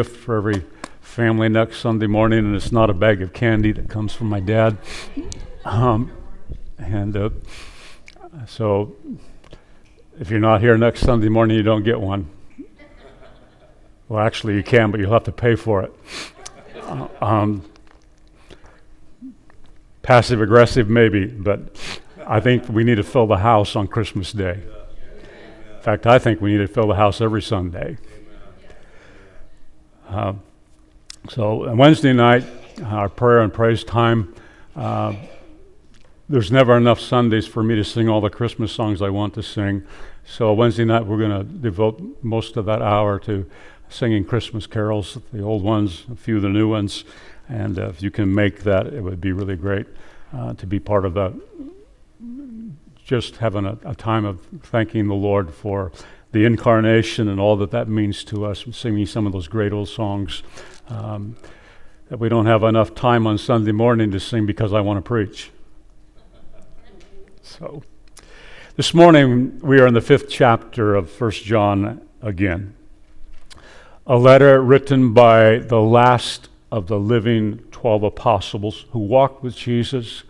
gift for every family next Sunday morning, and it's not a bag of candy that comes from my dad. Um, and uh, so, if you're not here next Sunday morning, you don't get one. Well, actually, you can, but you'll have to pay for it. Uh, um, passive aggressive, maybe, but I think we need to fill the house on Christmas Day. In fact, I think we need to fill the house every Sunday. Uh, so Wednesday night, our prayer and praise time. Uh, there's never enough Sundays for me to sing all the Christmas songs I want to sing. So Wednesday night, we're going to devote most of that hour to singing Christmas carols, the old ones, a few of the new ones. And uh, if you can make that, it would be really great uh, to be part of that. Just having a, a time of thanking the Lord for the incarnation and all that that means to us, singing some of those great old songs um, that we don't have enough time on Sunday morning to sing because I want to preach. So, this morning we are in the fifth chapter of First John again. A letter written by the last of the living 12 apostles who walked with Jesus,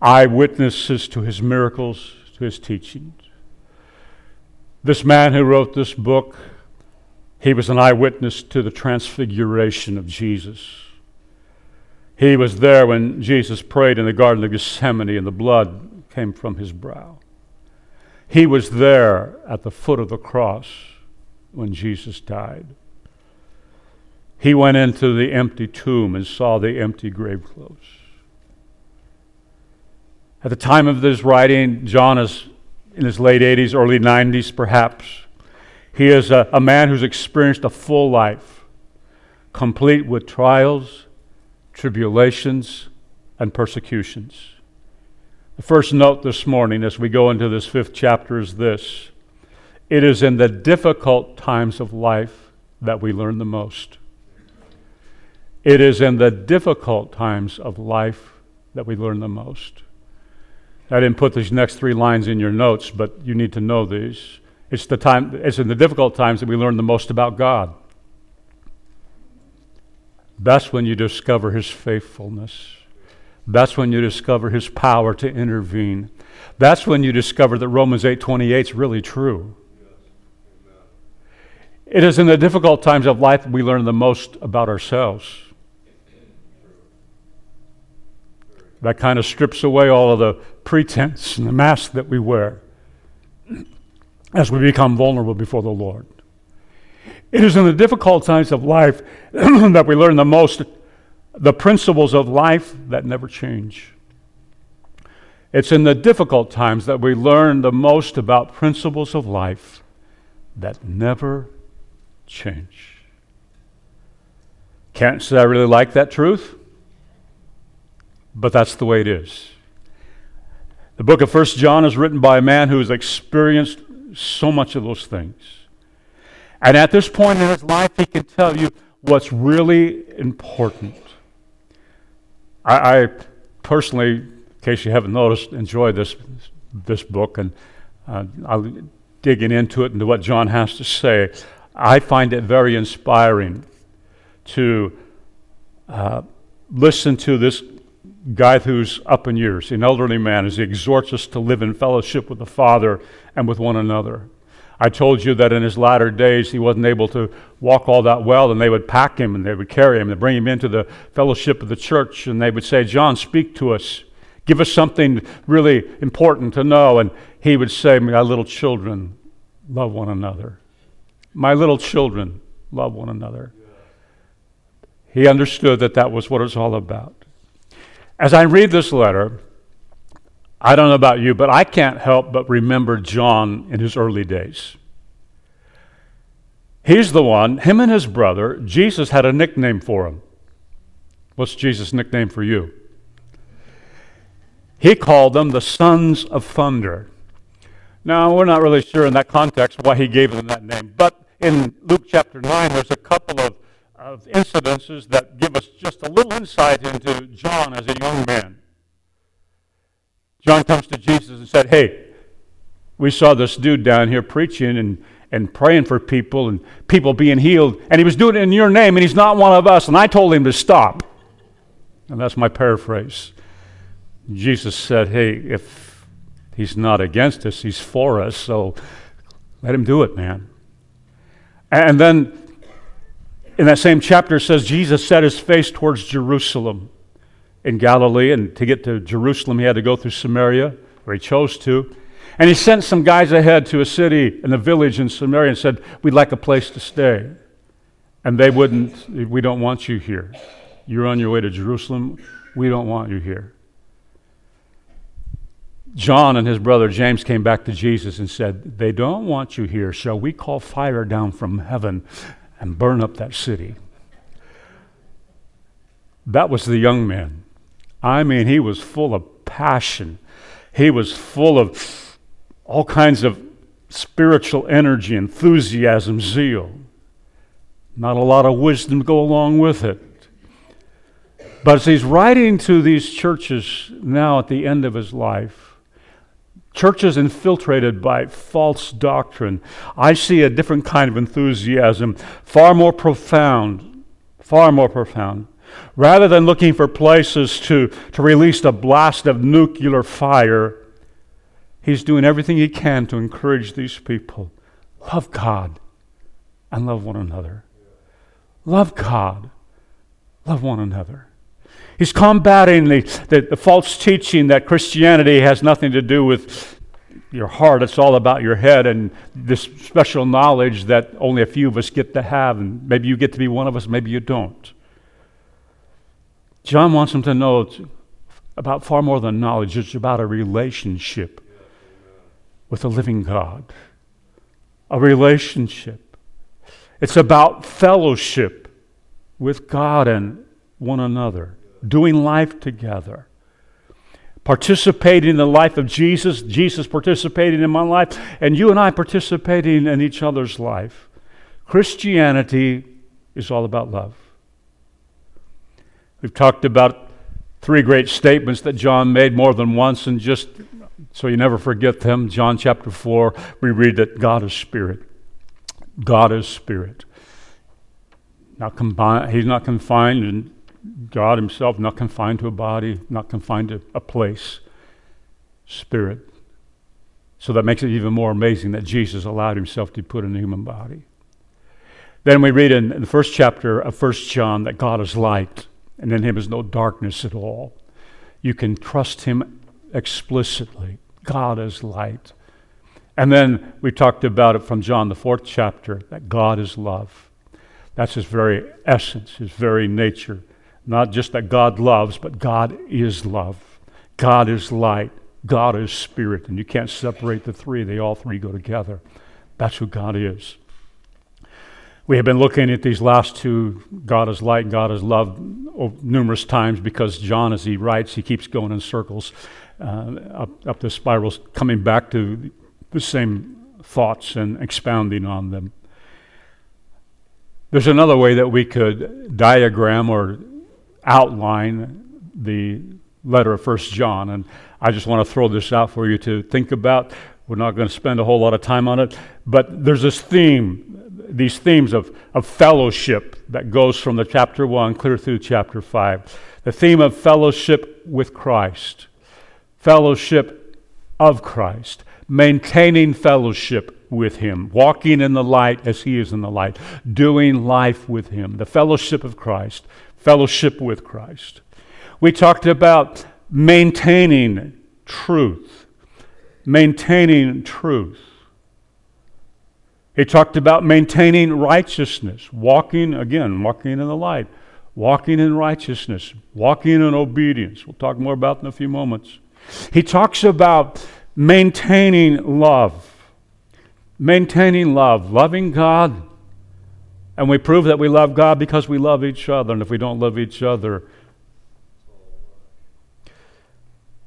eyewitnesses to his miracles, to his teachings. This man who wrote this book, he was an eyewitness to the transfiguration of Jesus. He was there when Jesus prayed in the Garden of Gethsemane and the blood came from his brow. He was there at the foot of the cross when Jesus died. He went into the empty tomb and saw the empty grave clothes. At the time of this writing, John is in his late 80s, early 90s, perhaps. He is a, a man who's experienced a full life, complete with trials, tribulations, and persecutions. The first note this morning as we go into this fifth chapter is this it is in the difficult times of life that we learn the most. It is in the difficult times of life that we learn the most. I didn't put these next three lines in your notes, but you need to know these. It's, the time, it's in the difficult times that we learn the most about God. That's when you discover His faithfulness. That's when you discover His power to intervene. That's when you discover that Romans 8:28 is really true. It is in the difficult times of life we learn the most about ourselves. That kind of strips away all of the pretense and the mask that we wear as we become vulnerable before the Lord. It is in the difficult times of life that we learn the most the principles of life that never change. It's in the difficult times that we learn the most about principles of life that never change. Can't say I really like that truth but that's the way it is. The book of First John is written by a man who has experienced so much of those things. And at this point in his life, he can tell you what's really important. I, I personally, in case you haven't noticed, enjoy this, this book, and uh, I'm digging into it and what John has to say. I find it very inspiring to uh, listen to this guy who's up in years, an elderly man, as he exhorts us to live in fellowship with the Father and with one another. I told you that in his latter days he wasn't able to walk all that well, and they would pack him and they would carry him and bring him into the fellowship of the church, and they would say, John, speak to us. Give us something really important to know. And he would say, My little children, love one another. My little children, love one another. He understood that that was what it was all about. As I read this letter, I don't know about you, but I can't help but remember John in his early days. He's the one, him and his brother, Jesus had a nickname for him. What's Jesus' nickname for you? He called them the sons of thunder. Now, we're not really sure in that context why he gave them that name, but in Luke chapter 9, there's a couple of of incidences that give us just a little insight into John as a young man. John comes to Jesus and said, Hey, we saw this dude down here preaching, and, and praying for people and people being healed. And he was doing it in your name, and he's not one of us. And I told him to stop. And that's my paraphrase. Jesus said, Hey, if he's not against us, he's for us. So let him do it, man. And then in that same chapter says Jesus set his face towards Jerusalem in Galilee, and to get to Jerusalem, he had to go through Samaria, or he chose to. And he sent some guys ahead to a city and a village in Samaria and said, We'd like a place to stay. And they wouldn't, we don't want you here. You're on your way to Jerusalem. We don't want you here. John and his brother James came back to Jesus and said, They don't want you here. Shall we call fire down from heaven and burn up that city? That was the young man. I mean, he was full of passion. He was full of all kinds of spiritual energy, enthusiasm, zeal. Not a lot of wisdom to go along with it. But as he's writing to these churches now at the end of his life, churches infiltrated by false doctrine, I see a different kind of enthusiasm, far more profound, far more profound. Rather than looking for places to, to release a blast of nuclear fire, he's doing everything he can to encourage these people. Love God and love one another. Love God, love one another. He's combating the, the, the, false teaching that Christianity has nothing to do with your heart. It's all about your head and this special knowledge that only a few of us get to have. And maybe you get to be one of us, maybe you don't. John wants them to know about far more than knowledge, it's about a relationship with a living God. A relationship. It's about fellowship with God and one another, doing life together. Participating in the life of Jesus, Jesus participating in my life, and you and I participating in each other's life. Christianity is all about love. We've talked about three great statements that John made more than once, and just so you never forget them, John chapter 4, we read that God is spirit. God is spirit. Not combined, he's not confined, God himself not confined to a body, not confined to a place. Spirit. So that makes it even more amazing that Jesus allowed himself to put in a human body. Then we read in the first chapter of 1 John that God is light and in him is no darkness at all. You can trust him explicitly. God is light. And then we talked about it from John, the fourth chapter, that God is love. That's his very essence, his very nature. Not just that God loves, but God is love. God is light. God is spirit. And you can't separate the three, they all three go together. That's who God is. We have been looking at these last two, God is light, God is love, numerous times because John, as he writes, he keeps going in circles uh, up, up the spirals, coming back to the same thoughts and expounding on them. There's another way that we could diagram or outline the letter of First John, and I just want to throw this out for you to think about. We're not going to spend a whole lot of time on it, but there's this theme these themes of, of fellowship that goes from the chapter 1 clear through chapter 5. The theme of fellowship with Christ, fellowship of Christ, maintaining fellowship with Him, walking in the light as He is in the light, doing life with Him, the fellowship of Christ, fellowship with Christ. We talked about maintaining truth, maintaining truth. He talked about maintaining righteousness, walking, again, walking in the light, walking in righteousness, walking in obedience. We'll talk more about in a few moments. He talks about maintaining love, maintaining love, loving God. And we prove that we love God because we love each other. And if we don't love each other,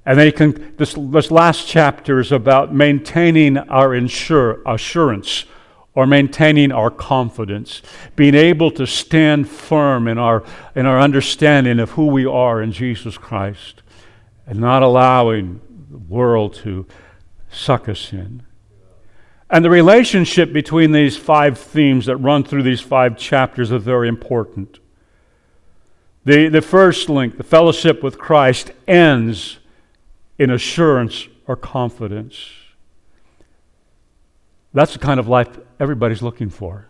and then he can, this, this last chapter is about maintaining our insure, assurance or maintaining our confidence, being able to stand firm in our, in our understanding of who we are in Jesus Christ, and not allowing the world to suck us in. And the relationship between these five themes that run through these five chapters is very important. The, the first link, the fellowship with Christ, ends in assurance or confidence. That's the kind of life everybody's looking for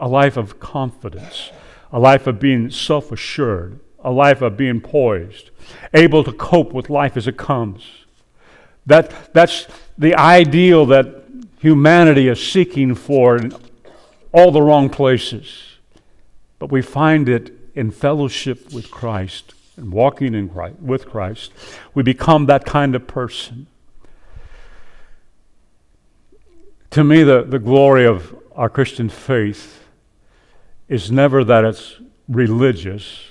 a life of confidence, a life of being self assured, a life of being poised, able to cope with life as it comes. That, that's the ideal that humanity is seeking for in all the wrong places. But we find it in fellowship with Christ and walking in Christ, with Christ. We become that kind of person. To me, the, the glory of our Christian faith is never that it's religious,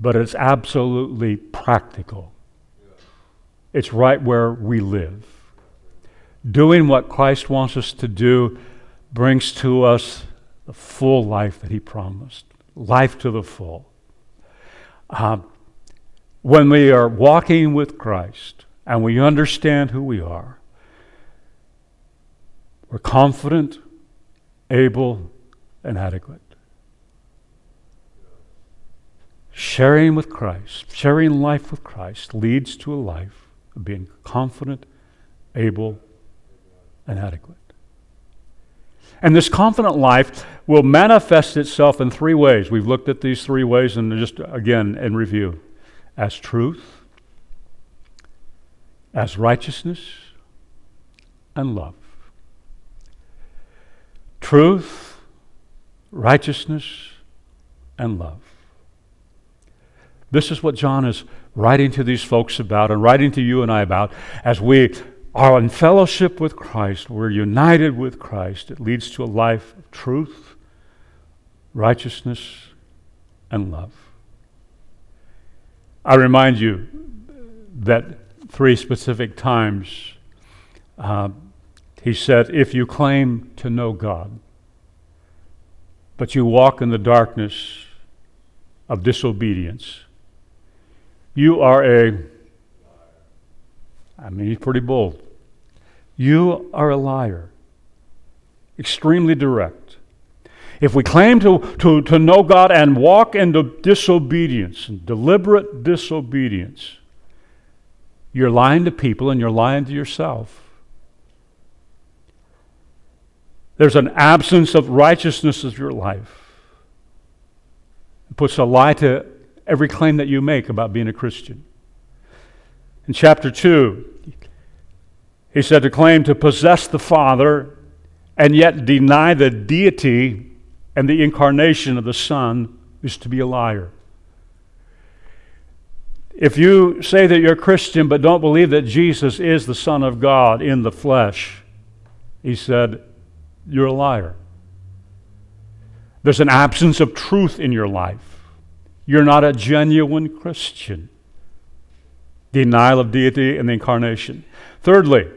but it's absolutely practical. It's right where we live. Doing what Christ wants us to do brings to us the full life that He promised life to the full. Uh, when we are walking with Christ and we understand who we are, we're confident, able, and adequate. Sharing with Christ, sharing life with Christ leads to a life of being confident, able, and adequate. And this confident life will manifest itself in three ways. We've looked at these three ways and just again in review as truth, as righteousness, and love. Truth, righteousness, and love. This is what John is writing to these folks about and writing to you and I about as we are in fellowship with Christ. We're united with Christ. It leads to a life of truth, righteousness, and love. I remind you that three specific times uh, he said, If you claim to know God, but you walk in the darkness of disobedience, you are a, I mean, he's pretty bold. You are a liar. Extremely direct. If we claim to, to, to know God and walk into disobedience, and deliberate disobedience, you're lying to people and you're lying to yourself. There's an absence of righteousness of your life. It puts a lie to every claim that you make about being a Christian. In chapter 2, he said to claim to possess the Father and yet deny the deity and the incarnation of the Son is to be a liar. If you say that you're Christian but don't believe that Jesus is the Son of God in the flesh, he said, you're a liar. There's an absence of truth in your life. You're not a genuine Christian. Denial of deity and the incarnation. Thirdly,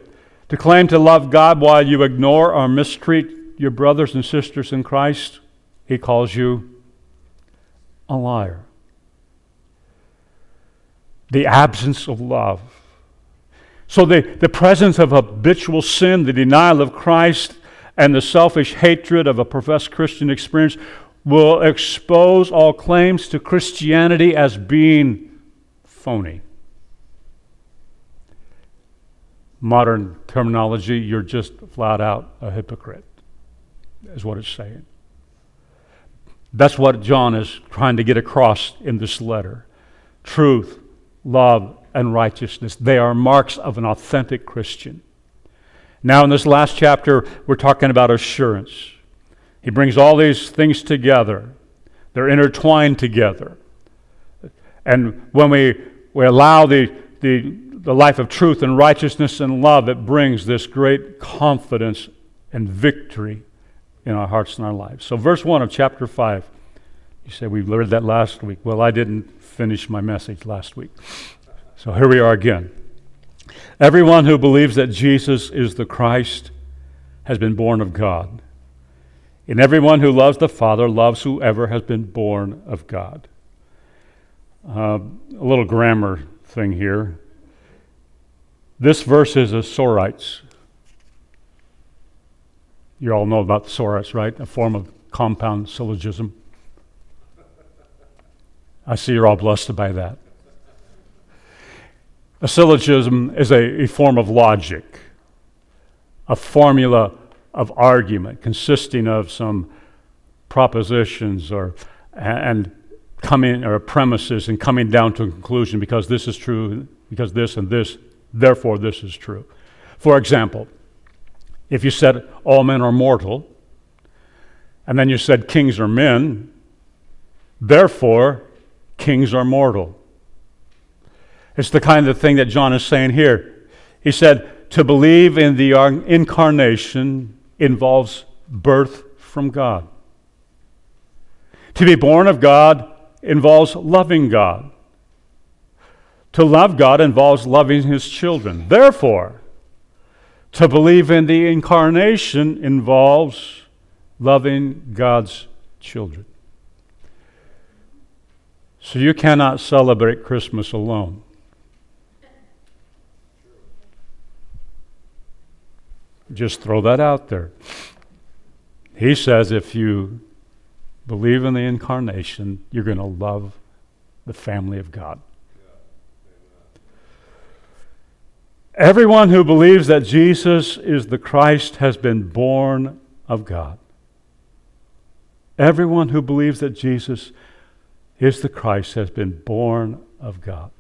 to claim to love God while you ignore or mistreat your brothers and sisters in Christ, he calls you a liar. The absence of love. So, the, the presence of habitual sin, the denial of Christ, and the selfish hatred of a professed Christian experience will expose all claims to Christianity as being phony modern terminology, you're just flat out a hypocrite, is what it's saying. That's what John is trying to get across in this letter. Truth, love, and righteousness, they are marks of an authentic Christian. Now, in this last chapter, we're talking about assurance. He brings all these things together, they're intertwined together. And when we, we allow the, the the life of truth and righteousness and love that brings this great confidence and victory in our hearts and our lives. So, verse 1 of chapter 5, you said we read that last week. Well, I didn't finish my message last week. So, here we are again. Everyone who believes that Jesus is the Christ has been born of God. And everyone who loves the Father loves whoever has been born of God. Uh, a little grammar thing here. This verse is a sorites. You all know about thesaurus, right? A form of compound syllogism. I see you're all blessed by that. A syllogism is a, a form of logic, a formula of argument consisting of some propositions or and coming or premises and coming down to a conclusion because this is true, because this and this, therefore this is true. For example, if you said all men are mortal, and then you said kings are men, therefore kings are mortal. It's the kind of thing that John is saying here. He said, to believe in the incarnation involves birth from God. To be born of God involves loving God. To love God involves loving His children. Therefore, to believe in the incarnation involves loving God's children. So you cannot celebrate Christmas alone. Just throw that out there. He says if you believe in the incarnation, you're going to love the family of God. Everyone who believes that Jesus is the Christ has been born of God. Everyone who believes that Jesus is the Christ has been born of God.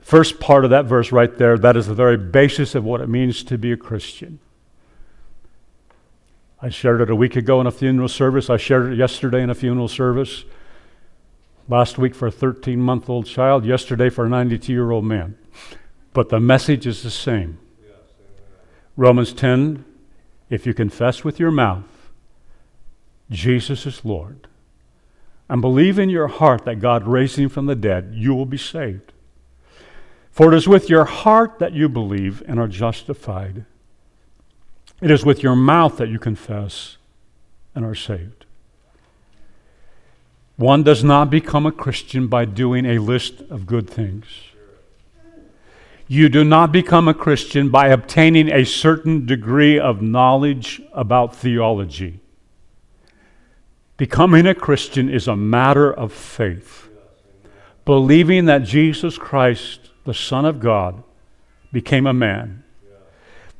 First part of that verse right there, that is the very basis of what it means to be a Christian. I shared it a week ago in a funeral service. I shared it yesterday in a funeral service. Last week for a 13 month old child, yesterday for a 92 year old man. But the message is the same. Yes, Romans 10 if you confess with your mouth Jesus is Lord and believe in your heart that God raised him from the dead, you will be saved. For it is with your heart that you believe and are justified. It is with your mouth that you confess and are saved. One does not become a Christian by doing a list of good things. You do not become a Christian by obtaining a certain degree of knowledge about theology. Becoming a Christian is a matter of faith. Believing that Jesus Christ the Son of God, became a man.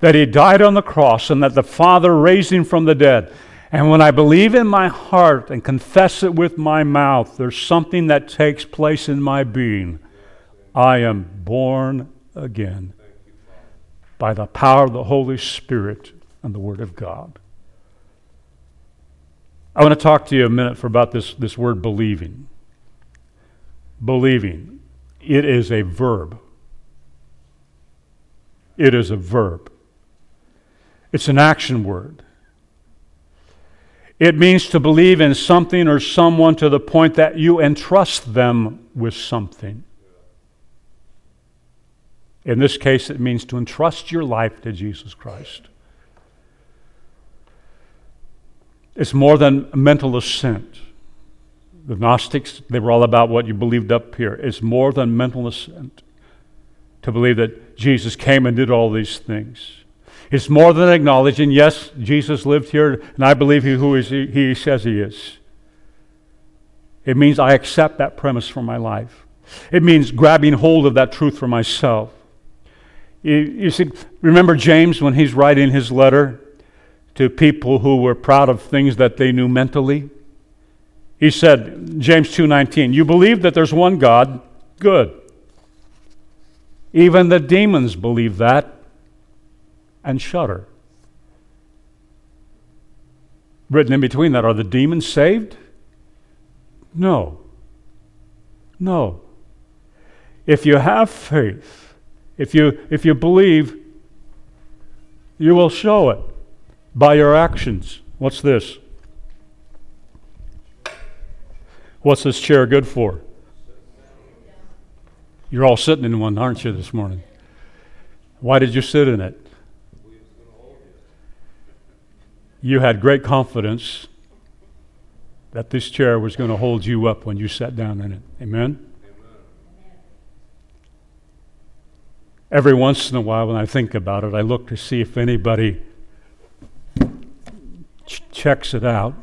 That he died on the cross and that the Father raised him from the dead. And when I believe in my heart and confess it with my mouth, there's something that takes place in my being. I am born again by the power of the Holy Spirit and the Word of God. I want to talk to you a minute for about this, this word believing. Believing. It is a verb. It is a verb. It's an action word. It means to believe in something or someone to the point that you entrust them with something. In this case, it means to entrust your life to Jesus Christ. It's more than mental assent. The Gnostics, they were all about what you believed up here. It's more than mental assent to believe that Jesus came and did all these things. It's more than acknowledging, yes, Jesus lived here, and I believe he who he, he says he is. It means I accept that premise for my life. It means grabbing hold of that truth for myself. You, you see, remember James when he's writing his letter to people who were proud of things that they knew mentally? He said, James 2:19, "You believe that there's one God, good. Even the demons believe that and shudder." Written in between that, are the demons saved? No. No. If you have faith, if you if you believe, you will show it by your actions. What's this? What's this chair good for? You're all sitting in one, aren't you, this morning? Why did you sit in it? You had great confidence that this chair was going to hold you up when you sat down in it. Amen? Every once in a while, when I think about it, I look to see if anybody checks it out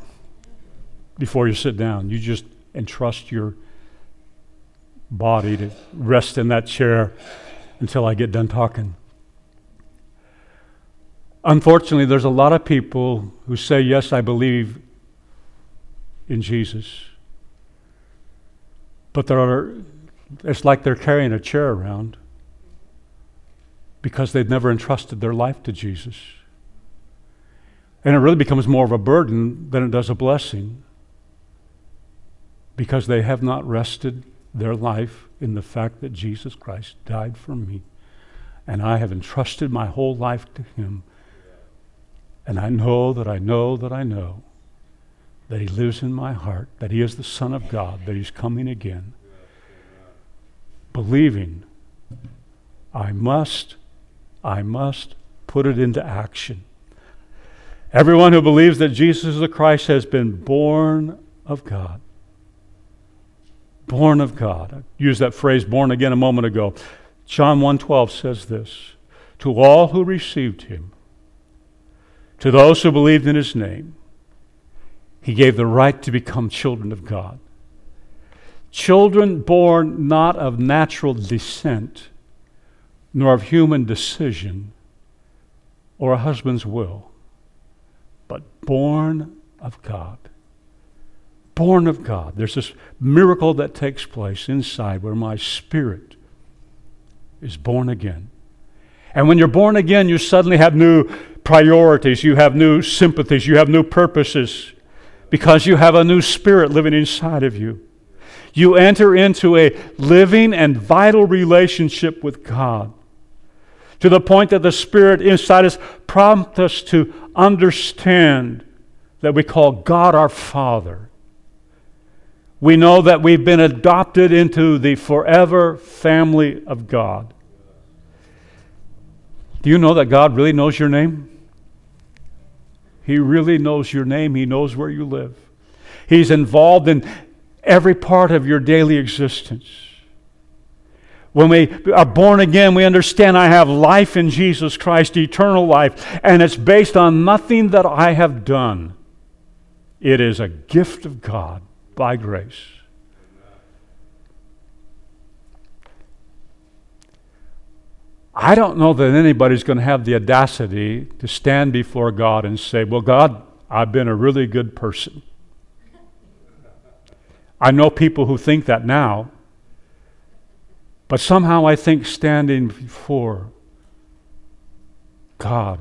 before you sit down. You just entrust your body to rest in that chair until I get done talking. Unfortunately, there's a lot of people who say, Yes, I believe in Jesus. But there are, it's like they're carrying a chair around because they've never entrusted their life to Jesus. And it really becomes more of a burden than it does a blessing because they have not rested their life in the fact that Jesus Christ died for me. And I have entrusted my whole life to Him. And I know that I know that I know that He lives in my heart, that He is the Son of God, that He's coming again. Believing, I must, I must put it into action. Everyone who believes that Jesus is the Christ has been born of God born of God. I used that phrase born again a moment ago. John 1:12 says this, to all who received him, to those who believed in his name, he gave the right to become children of God. Children born not of natural descent, nor of human decision or a husband's will, but born of God born of God. There's this miracle that takes place inside where my spirit is born again. And when you're born again, you suddenly have new priorities, you have new sympathies, you have new purposes because you have a new spirit living inside of you. You enter into a living and vital relationship with God to the point that the Spirit inside us prompts us to understand that we call God our Father we know that we've been adopted into the forever family of God. Do you know that God really knows your name? He really knows your name. He knows where you live. He's involved in every part of your daily existence. When we are born again, we understand I have life in Jesus Christ, eternal life, and it's based on nothing that I have done. It is a gift of God by grace. I don't know that anybody's going to have the audacity to stand before God and say, Well, God, I've been a really good person. I know people who think that now, but somehow I think standing before God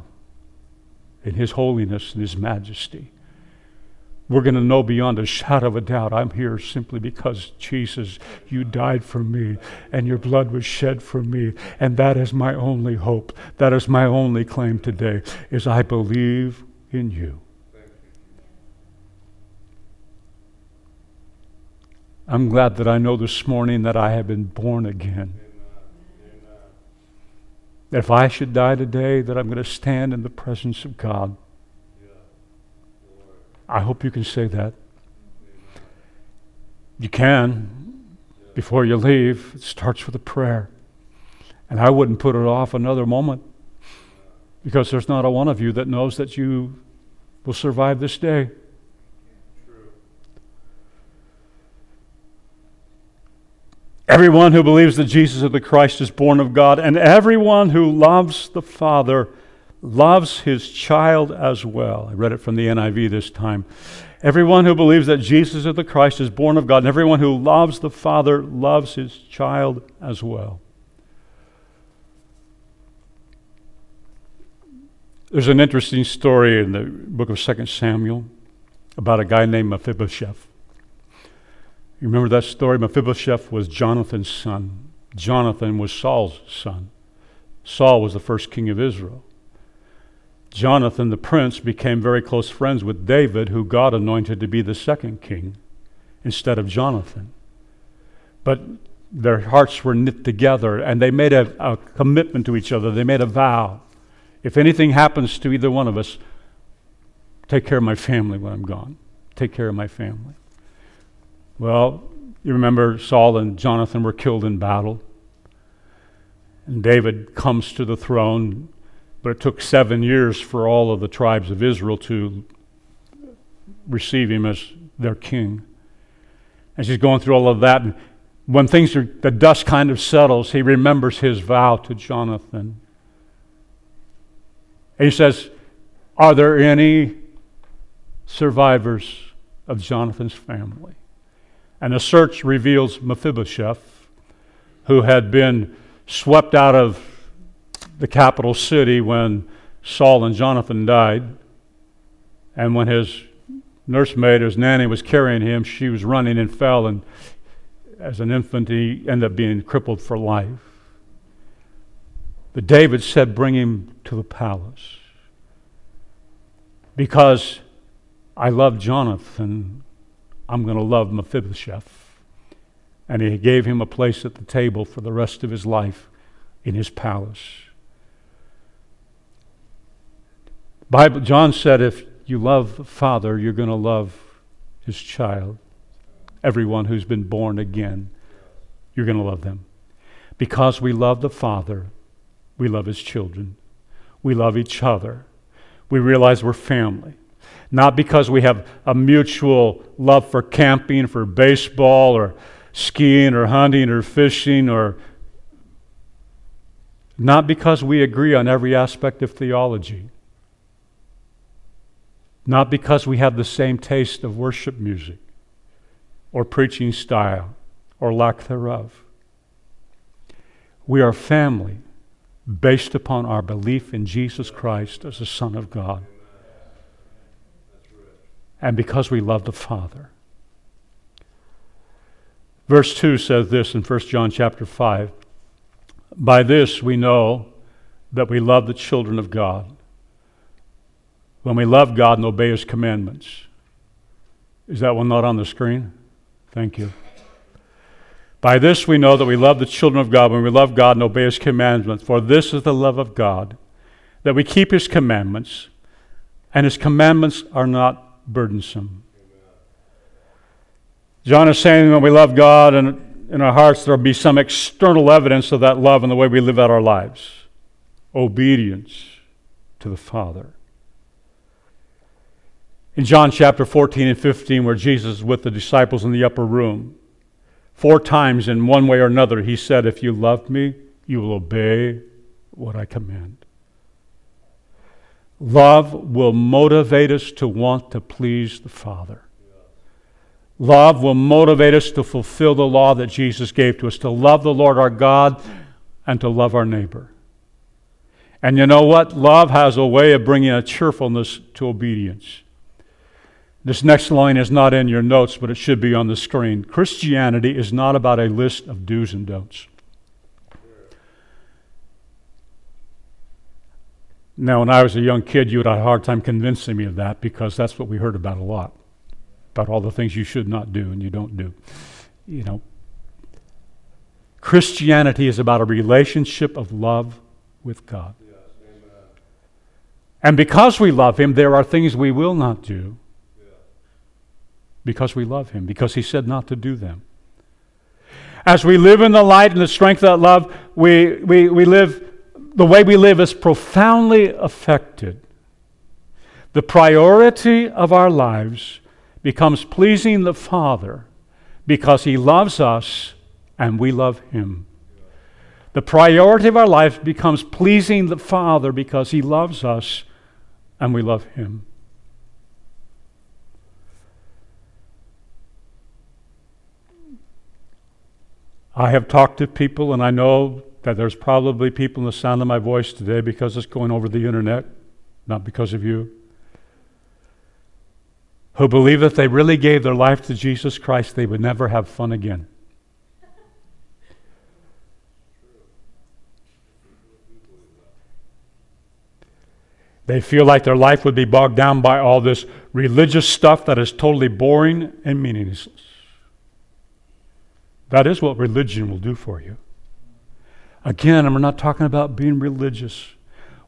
in His holiness and His majesty we're going to know beyond a shadow of a doubt I'm here simply because Jesus, you died for me and your blood was shed for me. And that is my only hope. That is my only claim today is I believe in you. I'm glad that I know this morning that I have been born again. That if I should die today, that I'm going to stand in the presence of God I hope you can say that. You can. Before you leave, it starts with a prayer. And I wouldn't put it off another moment because there's not a one of you that knows that you will survive this day. Everyone who believes that Jesus is the Christ is born of God, and everyone who loves the Father loves his child as well. I read it from the NIV this time. Everyone who believes that Jesus is the Christ is born of God, and everyone who loves the Father loves his child as well. There's an interesting story in the book of 2 Samuel about a guy named Mephibosheth. You remember that story? Mephibosheth was Jonathan's son. Jonathan was Saul's son. Saul was the first king of Israel. Jonathan the prince became very close friends with David, who God anointed to be the second king instead of Jonathan. But their hearts were knit together and they made a, a, commitment to each other. They made a vow. If anything happens to either one of us, take care of my family when I'm gone. Take care of my family. Well, you remember Saul and Jonathan were killed in battle. And David comes to the throne but it took seven years for all of the tribes of Israel to receive him as their king. And she's going through all of that. And when things are, the dust kind of settles, he remembers his vow to Jonathan. And he says, Are there any survivors of Jonathan's family? And a search reveals Mephibosheth, who had been swept out of the capital city when Saul and Jonathan died. And when his nursemaid, his nanny, was carrying him, she was running and fell, and as an infant, he ended up being crippled for life. But David said, Bring him to the palace. Because I love Jonathan, I'm going to love Mephibosheth. And he gave him a place at the table for the rest of his life in his palace. Bible, John said, if you love the Father, you're going to love his child. Everyone who's been born again, you're going to love them. Because we love the Father, we love his children. We love each other. We realize we're family. Not because we have a mutual love for camping, for baseball, or skiing, or hunting, or fishing, or not because we agree on every aspect of theology. Not because we have the same taste of worship music or preaching style or lack thereof. We are family based upon our belief in Jesus Christ as the Son of God. And because we love the Father. Verse 2 says this in 1 John chapter 5 By this we know that we love the children of God when we love God and obey His commandments. Is that one not on the screen? Thank you. By this we know that we love the children of God when we love God and obey His commandments. For this is the love of God, that we keep His commandments, and His commandments are not burdensome. John is saying when we love God and in our hearts, there will be some external evidence of that love in the way we live out our lives obedience to the Father. In John chapter 14 and 15, where Jesus is with the disciples in the upper room, four times in one way or another, he said, If you love me, you will obey what I command. Love will motivate us to want to please the Father. Love will motivate us to fulfill the law that Jesus gave to us, to love the Lord our God and to love our neighbor. And you know what? Love has a way of bringing a cheerfulness to obedience. This next line is not in your notes, but it should be on the screen. Christianity is not about a list of do's and don'ts. Now, when I was a young kid, you would have a hard time convincing me of that because that's what we heard about a lot about all the things you should not do and you don't do. You know, Christianity is about a relationship of love with God. And because we love Him, there are things we will not do because we love Him, because He said not to do them. As we live in the light and the strength of that love, we, we, we live, the way we live is profoundly affected. The priority of our lives becomes pleasing the Father because He loves us and we love Him. The priority of our life becomes pleasing the Father because He loves us and we love Him. I have talked to people, and I know that there's probably people in the sound of my voice today because it's going over the internet, not because of you, who believe that they really gave their life to Jesus Christ, they would never have fun again. They feel like their life would be bogged down by all this religious stuff that is totally boring and meaningless. That is what religion will do for you. Again, we're not talking about being religious.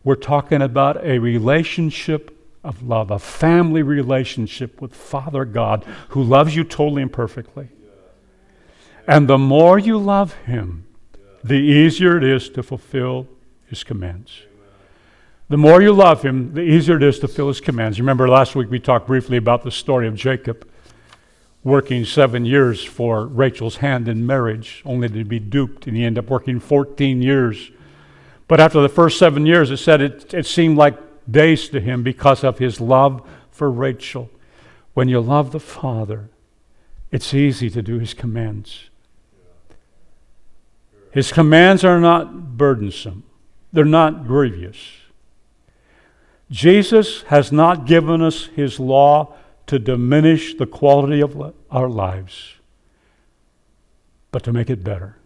We're talking about a relationship of love, a family relationship with Father God who loves you totally and perfectly. And the more you love Him, the easier it is to fulfill His commands. The more you love him, the easier it is to fulfill his commands. Remember last week we talked briefly about the story of Jacob working seven years for Rachel's hand in marriage, only to be duped, and he ended up working 14 years. But after the first seven years, it said it, it seemed like days to him because of his love for Rachel. When you love the Father, it's easy to do his commands. His commands are not burdensome, they're not grievous. Jesus has not given us his law to diminish the quality of our lives, but to make it better.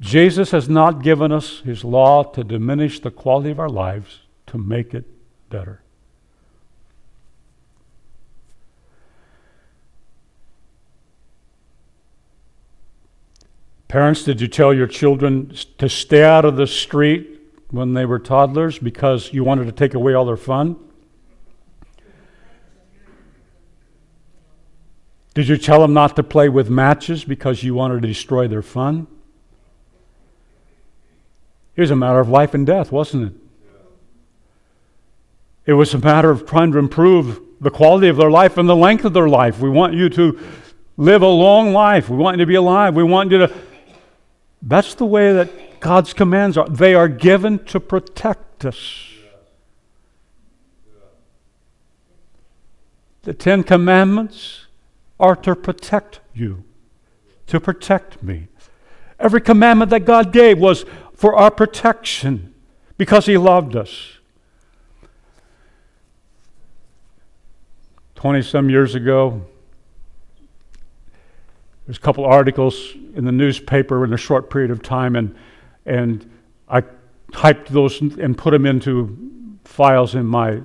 Jesus has not given us his law to diminish the quality of our lives, to make it better. Parents, did you tell your children to stay out of the street when they were toddlers because you wanted to take away all their fun? Did you tell them not to play with matches because you wanted to destroy their fun? It was a matter of life and death, wasn't it? It was a matter of trying to improve the quality of their life and the length of their life. We want you to live a long life. We want you to be alive. We want you to that's the way that God's commands are. They are given to protect us. The Ten Commandments are to protect you, to protect me. Every commandment that God gave was for our protection because He loved us. 20 some years ago, there's a couple articles in the newspaper in a short period of time, and, and I typed those and put them into files in my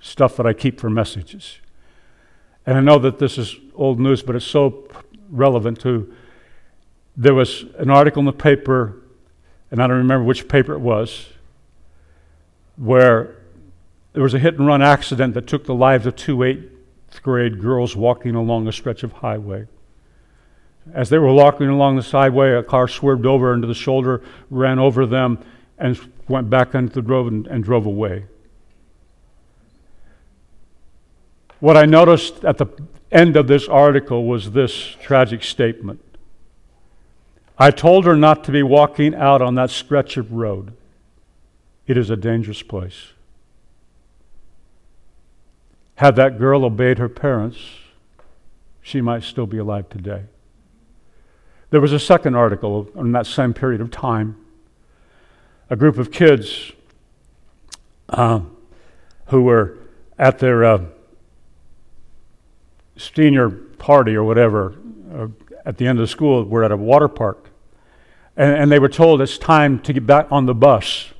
stuff that I keep for messages. And I know that this is old news, but it's so relevant to. There was an article in the paper, and I don't remember which paper it was, where there was a hit and run accident that took the lives of two eight grade girls walking along a stretch of highway. As they were walking along the sideway, a car swerved over into the shoulder, ran over them, and went back into the road and, and drove away. What I noticed at the end of this article was this tragic statement. I told her not to be walking out on that stretch of road. It is a dangerous place. Had that girl obeyed her parents, she might still be alive today. There was a second article in that same period of time. A group of kids uh, who were at their uh, senior party or whatever uh, at the end of the school were at a water park. And, and they were told it's time to get back on the bus.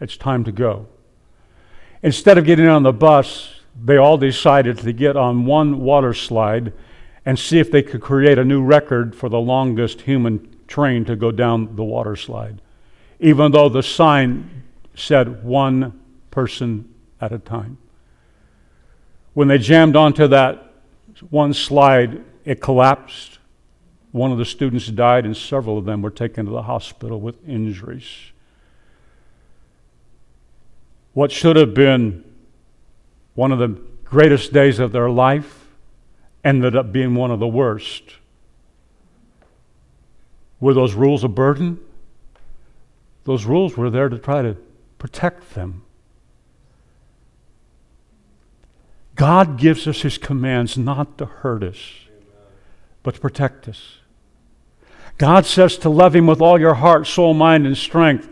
It's time to go. Instead of getting on the bus, they all decided to get on one water slide and see if they could create a new record for the longest human train to go down the water slide, even though the sign said one person at a time. When they jammed onto that one slide, it collapsed. One of the students died, and several of them were taken to the hospital with injuries. What should have been one of the greatest days of their life ended up being one of the worst. Were those rules a burden? Those rules were there to try to protect them. God gives us His commands not to hurt us, but to protect us. God says to love Him with all your heart, soul, mind, and strength,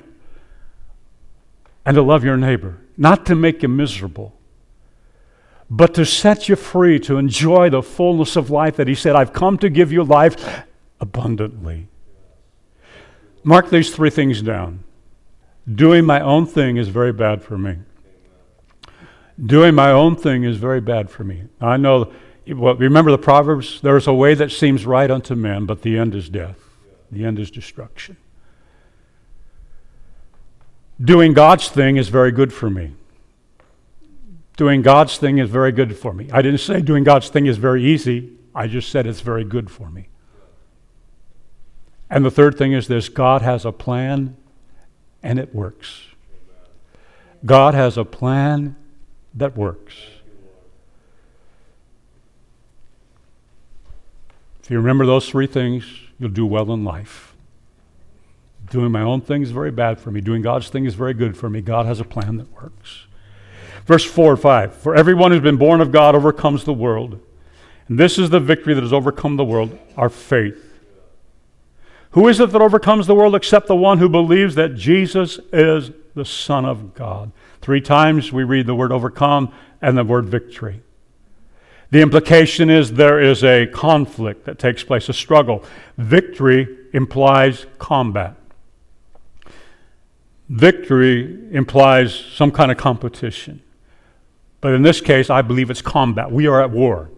and to love your neighbor, not to make you miserable but to set you free to enjoy the fullness of life that He said, I've come to give you life abundantly. Mark these three things down. Doing my own thing is very bad for me. Doing my own thing is very bad for me. I know, well, remember the Proverbs? There is a way that seems right unto men, but the end is death, the end is destruction. Doing God's thing is very good for me doing God's thing is very good for me. I didn't say doing God's thing is very easy, I just said it's very good for me. And the third thing is this God has a plan and it works. God has a plan that works. If you remember those three things, you'll do well in life. Doing my own thing is very bad for me. Doing God's thing is very good for me. God has a plan that works. Verse 4 and 5 For everyone who's been born of God overcomes the world. And this is the victory that has overcome the world, our faith. Who is it that overcomes the world except the one who believes that Jesus is the Son of God? Three times we read the word overcome and the word victory. The implication is there is a conflict that takes place, a struggle. Victory implies combat. Victory implies some kind of competition. But in this case, I believe it's combat. We are at war.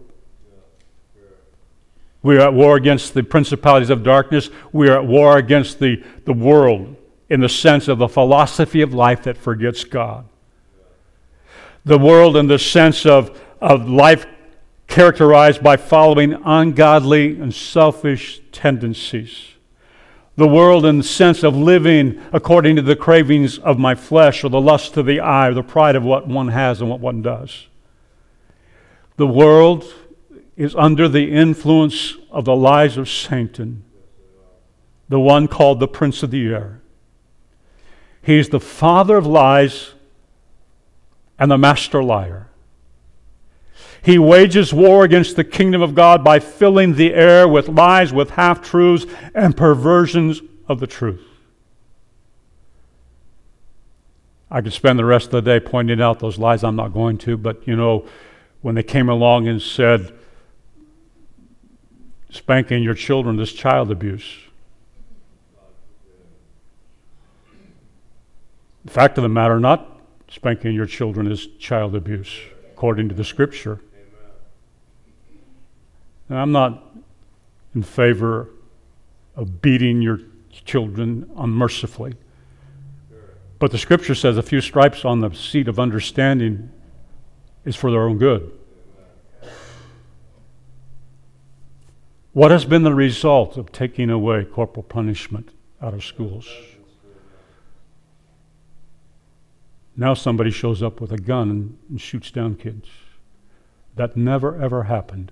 We are at war against the principalities of darkness. We are at war against the, the world in the sense of the philosophy of life that forgets God. The world in the sense of, of life characterized by following ungodly and selfish tendencies. The world in the sense of living according to the cravings of my flesh or the lust of the eye or the pride of what one has and what one does. The world is under the influence of the lies of Satan, the one called the Prince of the Air. He's the father of lies and the master liar. He wages war against the kingdom of God by filling the air with lies, with half truths, and perversions of the truth. I could spend the rest of the day pointing out those lies. I'm not going to, but you know, when they came along and said, spanking your children is child abuse. The fact of the matter, not spanking your children is child abuse, according to the scripture. And I'm not in favor of beating your children unmercifully. But the scripture says a few stripes on the seat of understanding is for their own good. What has been the result of taking away corporal punishment out of schools? Now somebody shows up with a gun and shoots down kids. That never ever happened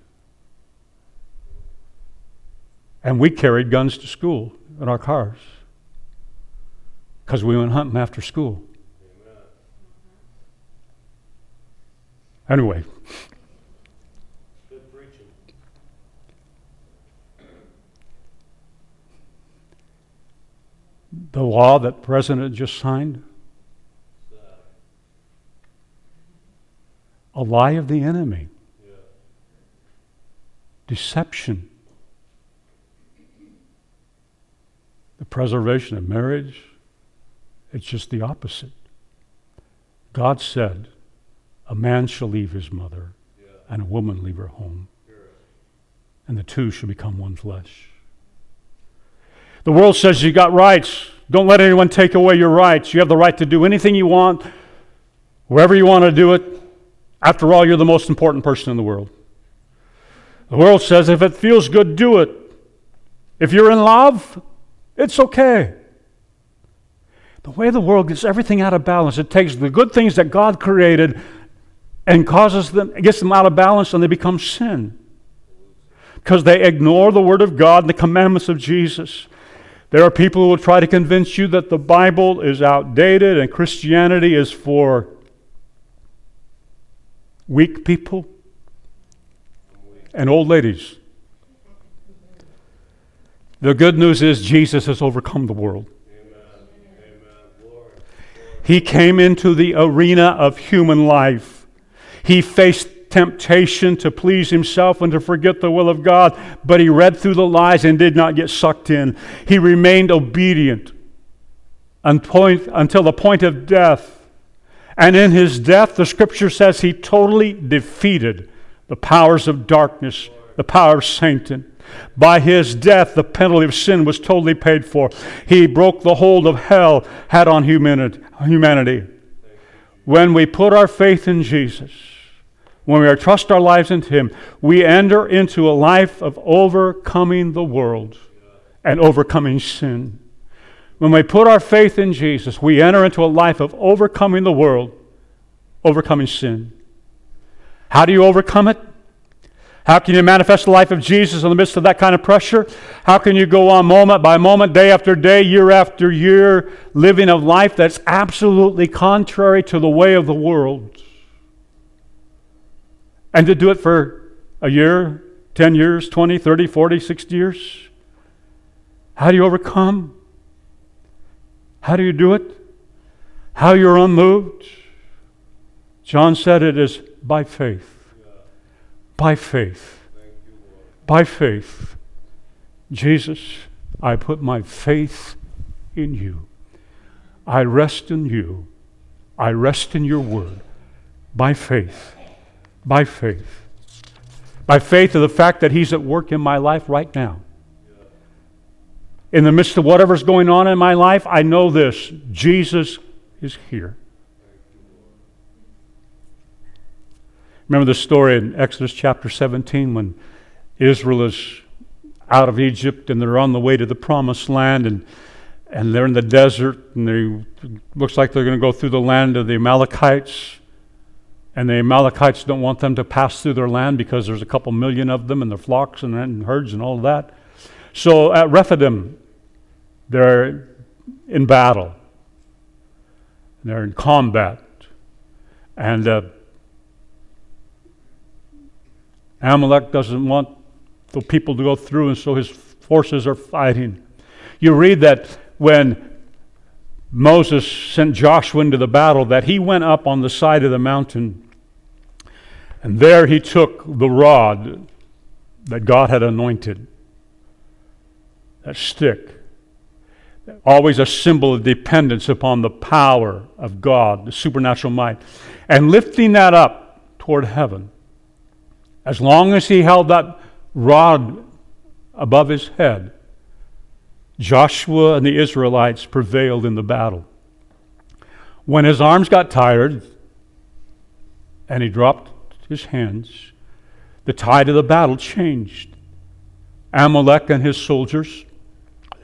and we carried guns to school in our cars because we went hunting after school. Anyway. Good preaching. The law that President just signed, a lie of the enemy, deception. the preservation of marriage, it's just the opposite. God said, A man shall leave his mother, and a woman leave her home, and the two shall become one flesh. The world says you got rights. Don't let anyone take away your rights. You have the right to do anything you want, wherever you want to do it. After all, you're the most important person in the world. The world says if it feels good, do it. If you're in love, it's okay. The way the world gets everything out of balance, it takes the good things that God created and causes them, gets them out of balance and they become sin. Because they ignore the Word of God and the commandments of Jesus. There are people who will try to convince you that the Bible is outdated and Christianity is for weak people and old ladies. The good news is Jesus has overcome the world. He came into the arena of human life. He faced temptation to please himself and to forget the will of God, but he read through the lies and did not get sucked in. He remained obedient until the point of death. And in his death, the scripture says he totally defeated the powers of darkness, the power of Satan. By his death, the penalty of sin was totally paid for. He broke the hold of hell had on humanity. When we put our faith in Jesus, when we trust our lives into him, we enter into a life of overcoming the world and overcoming sin. When we put our faith in Jesus, we enter into a life of overcoming the world, overcoming sin. How do you overcome it? How can you manifest the life of Jesus in the midst of that kind of pressure? How can you go on moment by moment, day after day, year after year, living a life that's absolutely contrary to the way of the world? And to do it for a year, 10 years, 20, 30, 40, 60 years? How do you overcome? How do you do it? How you're unmoved? John said it is by faith. By faith. By faith. Jesus, I put my faith in you. I rest in you. I rest in your word. By faith. By faith. By faith of the fact that He's at work in my life right now. In the midst of whatever's going on in my life, I know this Jesus is here. Remember the story in Exodus chapter 17 when Israel is out of Egypt and they're on the way to the promised land and and they're in the desert and they looks like they're going to go through the land of the Amalekites and the Amalekites don't want them to pass through their land because there's a couple million of them and their flocks and, and herds and all of that. So at Rephidim, they're in battle. They're in combat. And uh, Amalek doesn't want the people to go through, and so his forces are fighting. You read that when Moses sent Joshua into the battle, that he went up on the side of the mountain, and there he took the rod that God had anointed, that stick, always a symbol of dependence upon the power of God, the supernatural might, and lifting that up toward heaven as long as he held that rod above his head, Joshua and the Israelites prevailed in the battle. When his arms got tired and he dropped his hands, the tide of the battle changed. Amalek and his soldiers,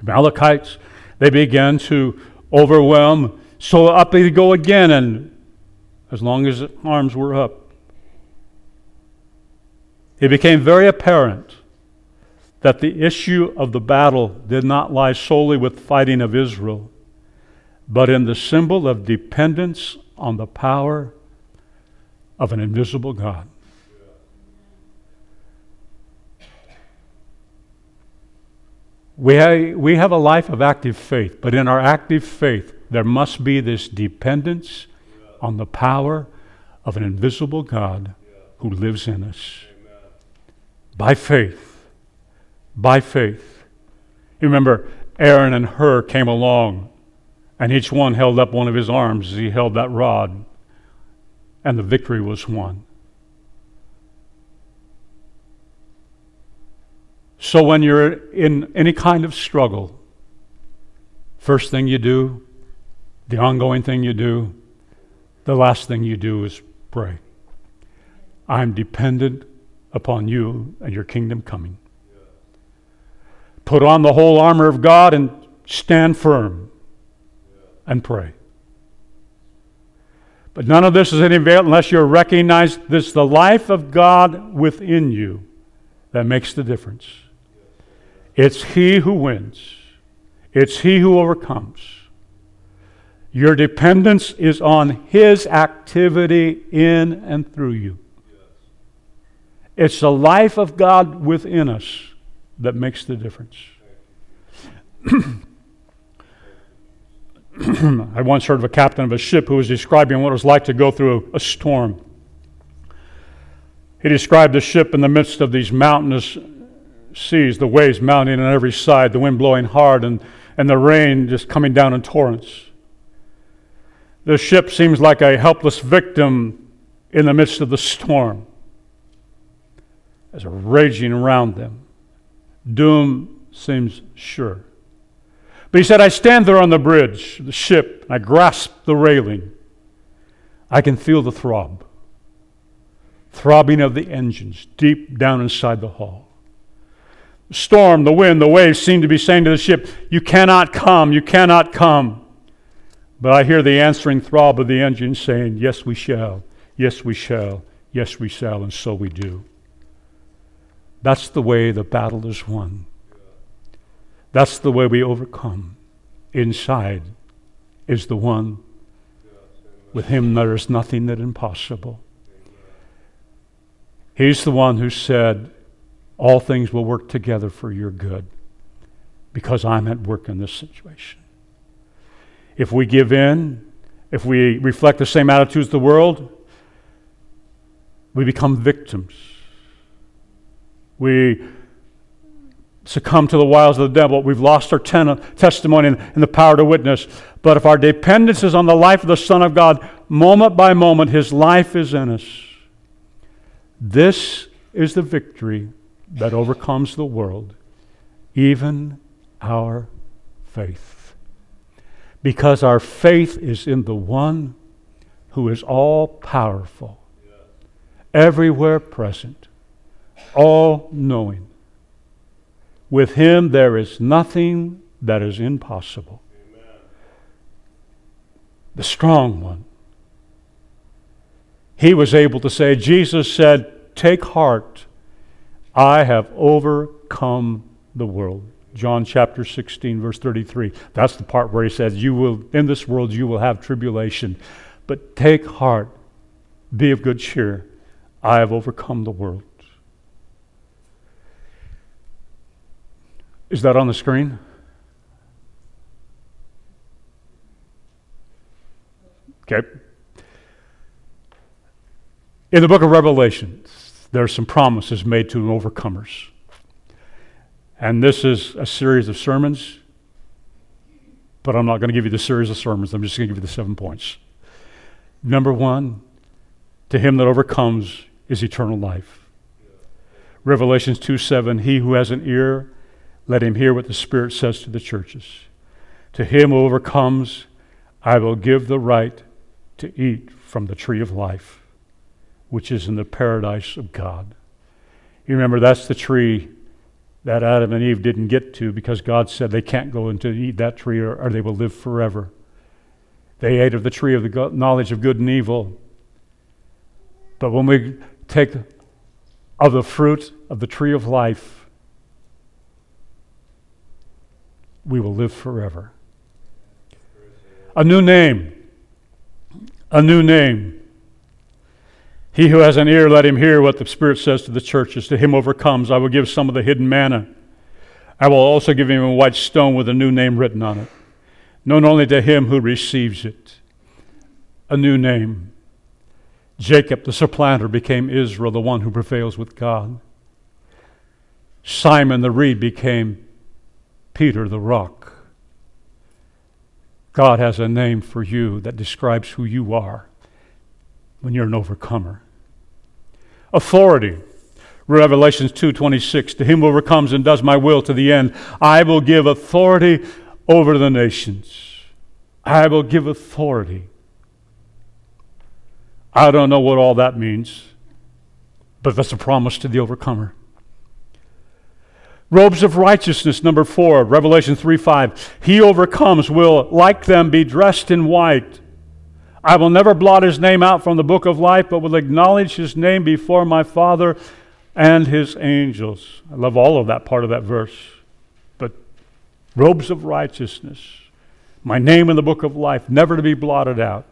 Amalekites, they began to overwhelm. So up they go again, and as long as arms were up, it became very apparent that the issue of the battle did not lie solely with fighting of Israel, but in the symbol of dependence on the power of an invisible God. We have, we have a life of active faith, but in our active faith, there must be this dependence on the power of an invisible God who lives in us by faith. By faith. You remember, Aaron and Hur came along, and each one held up one of his arms as he held that rod, and the victory was won. So when you're in any kind of struggle, first thing you do, the ongoing thing you do, the last thing you do is pray. I'm dependent upon you and your kingdom coming. Put on the whole armor of God and stand firm and pray. But none of this is any avail unless you recognize this the life of God within you that makes the difference. It's He who wins, it's He who overcomes. Your dependence is on His activity in and through you. It's the life of God within us that makes the difference. I once heard of a captain of a ship who was describing what it was like to go through a, storm. He described the ship in the midst of these mountainous seas, the waves mounting on every side, the wind blowing hard, and, and the rain just coming down in torrents. The ship seems like a helpless victim in the midst of the storm as are raging around them. Doom seems sure. But he said, I stand there on the bridge, the ship, and I grasp the railing. I can feel the throb, throbbing of the engines deep down inside the hull. Storm, the wind, the waves seem to be saying to the ship, You cannot come, you cannot come. But I hear the answering throb of the engine saying, Yes, we shall, yes, we shall, yes, we shall, and so we do. That's the way the battle is won. That's the way we overcome. Inside is the one. With him there is nothing that impossible. He's the one who said, All things will work together for your good because I'm at work in this situation. If we give in, if we reflect the same attitudes as the world, we become victims. We succumb to the wiles of the devil. We've lost our ten- testimony and, and the power to witness. But if our dependence is on the life of the Son of God, moment by moment, his life is in us. This is the victory that overcomes the world, even our faith. Because our faith is in the one who is all powerful, everywhere present, all knowing. With him there is nothing that is impossible. The strong one he was able to say, Jesus said, Take heart, I have overcome the world. John chapter 16, verse 33. That's the part where he says, You will, in this world, you will have tribulation. But take heart, be of good cheer. I have overcome the world. Is that on the screen? Okay. In the book of Revelation, there are some promises made to overcomers. And this is a series of sermons, but I'm not going to give you the series of sermons. I'm just going to give you the seven points. Number one, to him that overcomes is eternal life. Revelations 2 7, he who has an ear, let him hear what the Spirit says to the churches. To him who overcomes, I will give the right to eat from the tree of life which is in the paradise of God. You remember that's the tree that Adam and Eve didn't get to because God said they can't go into eat that tree or, or they will live forever. They ate of the tree of the knowledge of good and evil. But when we take of the fruit of the tree of life, we will live forever. A new name. A new name. He who has an ear, let him hear what the Spirit says to the churches. To him overcomes, I will give some of the hidden manna. I will also give him a white stone with a new name written on it, known only to him who receives it. A new name. Jacob, the supplanter, became Israel, the one who prevails with God. Simon the reed became Peter the rock. God has a name for you that describes who you are when you're an overcomer authority. Revelations 2:26 To him who overcomes and does my will to the end I will give authority over the nations. I will give authority. I don't know what all that means, but that's a promise to the overcomer. Robes of righteousness, number four, Revelation 3 5. He overcomes will, like them, be dressed in white I will never blot his name out from the book of life, but will acknowledge his name before my Father and his angels. I love all of that part of that verse. But robes of righteousness, my name in the book of life, never to be blotted out.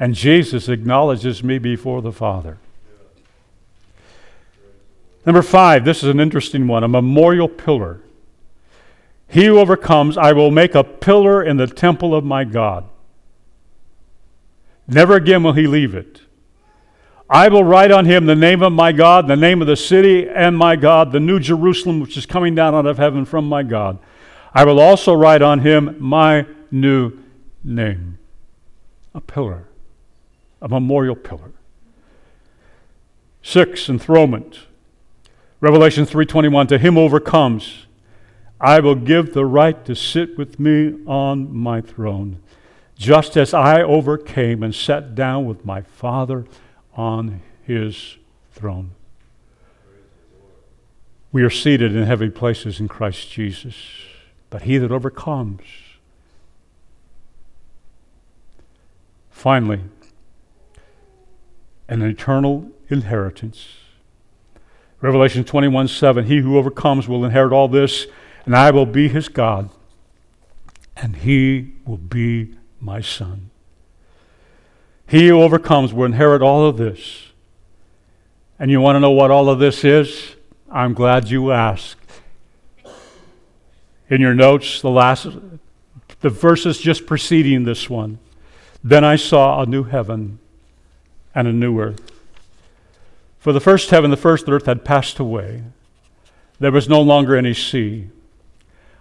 and Jesus acknowledges me before the Father. Number five, this is an interesting one a memorial pillar. He who overcomes, I will make a pillar in the temple of my God. Never again will he leave it. I will write on him the name of my God, the name of the city and my God, the new Jerusalem which is coming down out of heaven from my God. I will also write on him my new name. A pillar, a memorial pillar. Six, enthronement. Revelation 3:21 to him overcomes I will give the right to sit with me on my throne, just as I overcame and sat down with my Father on his throne. We are seated in heavenly places in Christ Jesus. But he that overcomes, finally, an eternal inheritance. Revelation 21 7 He who overcomes will inherit all this, and I will be his God, and he will be my son. He who overcomes will inherit all of this. And you want to know what all of this is? I'm glad you asked. In your notes, the last, the verses just preceding this one. Then I saw a new heaven and a new earth. For the first heaven, the first earth had passed away. There was no longer any sea.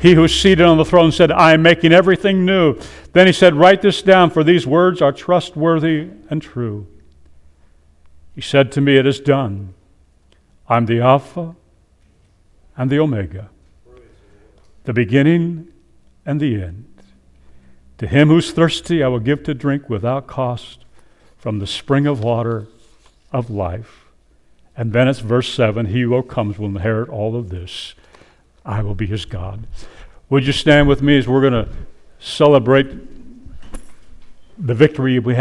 He who is seated on the throne said, I am making everything new. Then he said, Write this down, for these words are trustworthy and true. He said to me, It is done. I'm the Alpha and the Omega, the beginning and the end. To him who's thirsty, I will give to drink without cost from the spring of water of life. And then it's verse 7 He who comes will inherit all of this. I will be his God. Would you stand with me as we're going to celebrate the victory we have?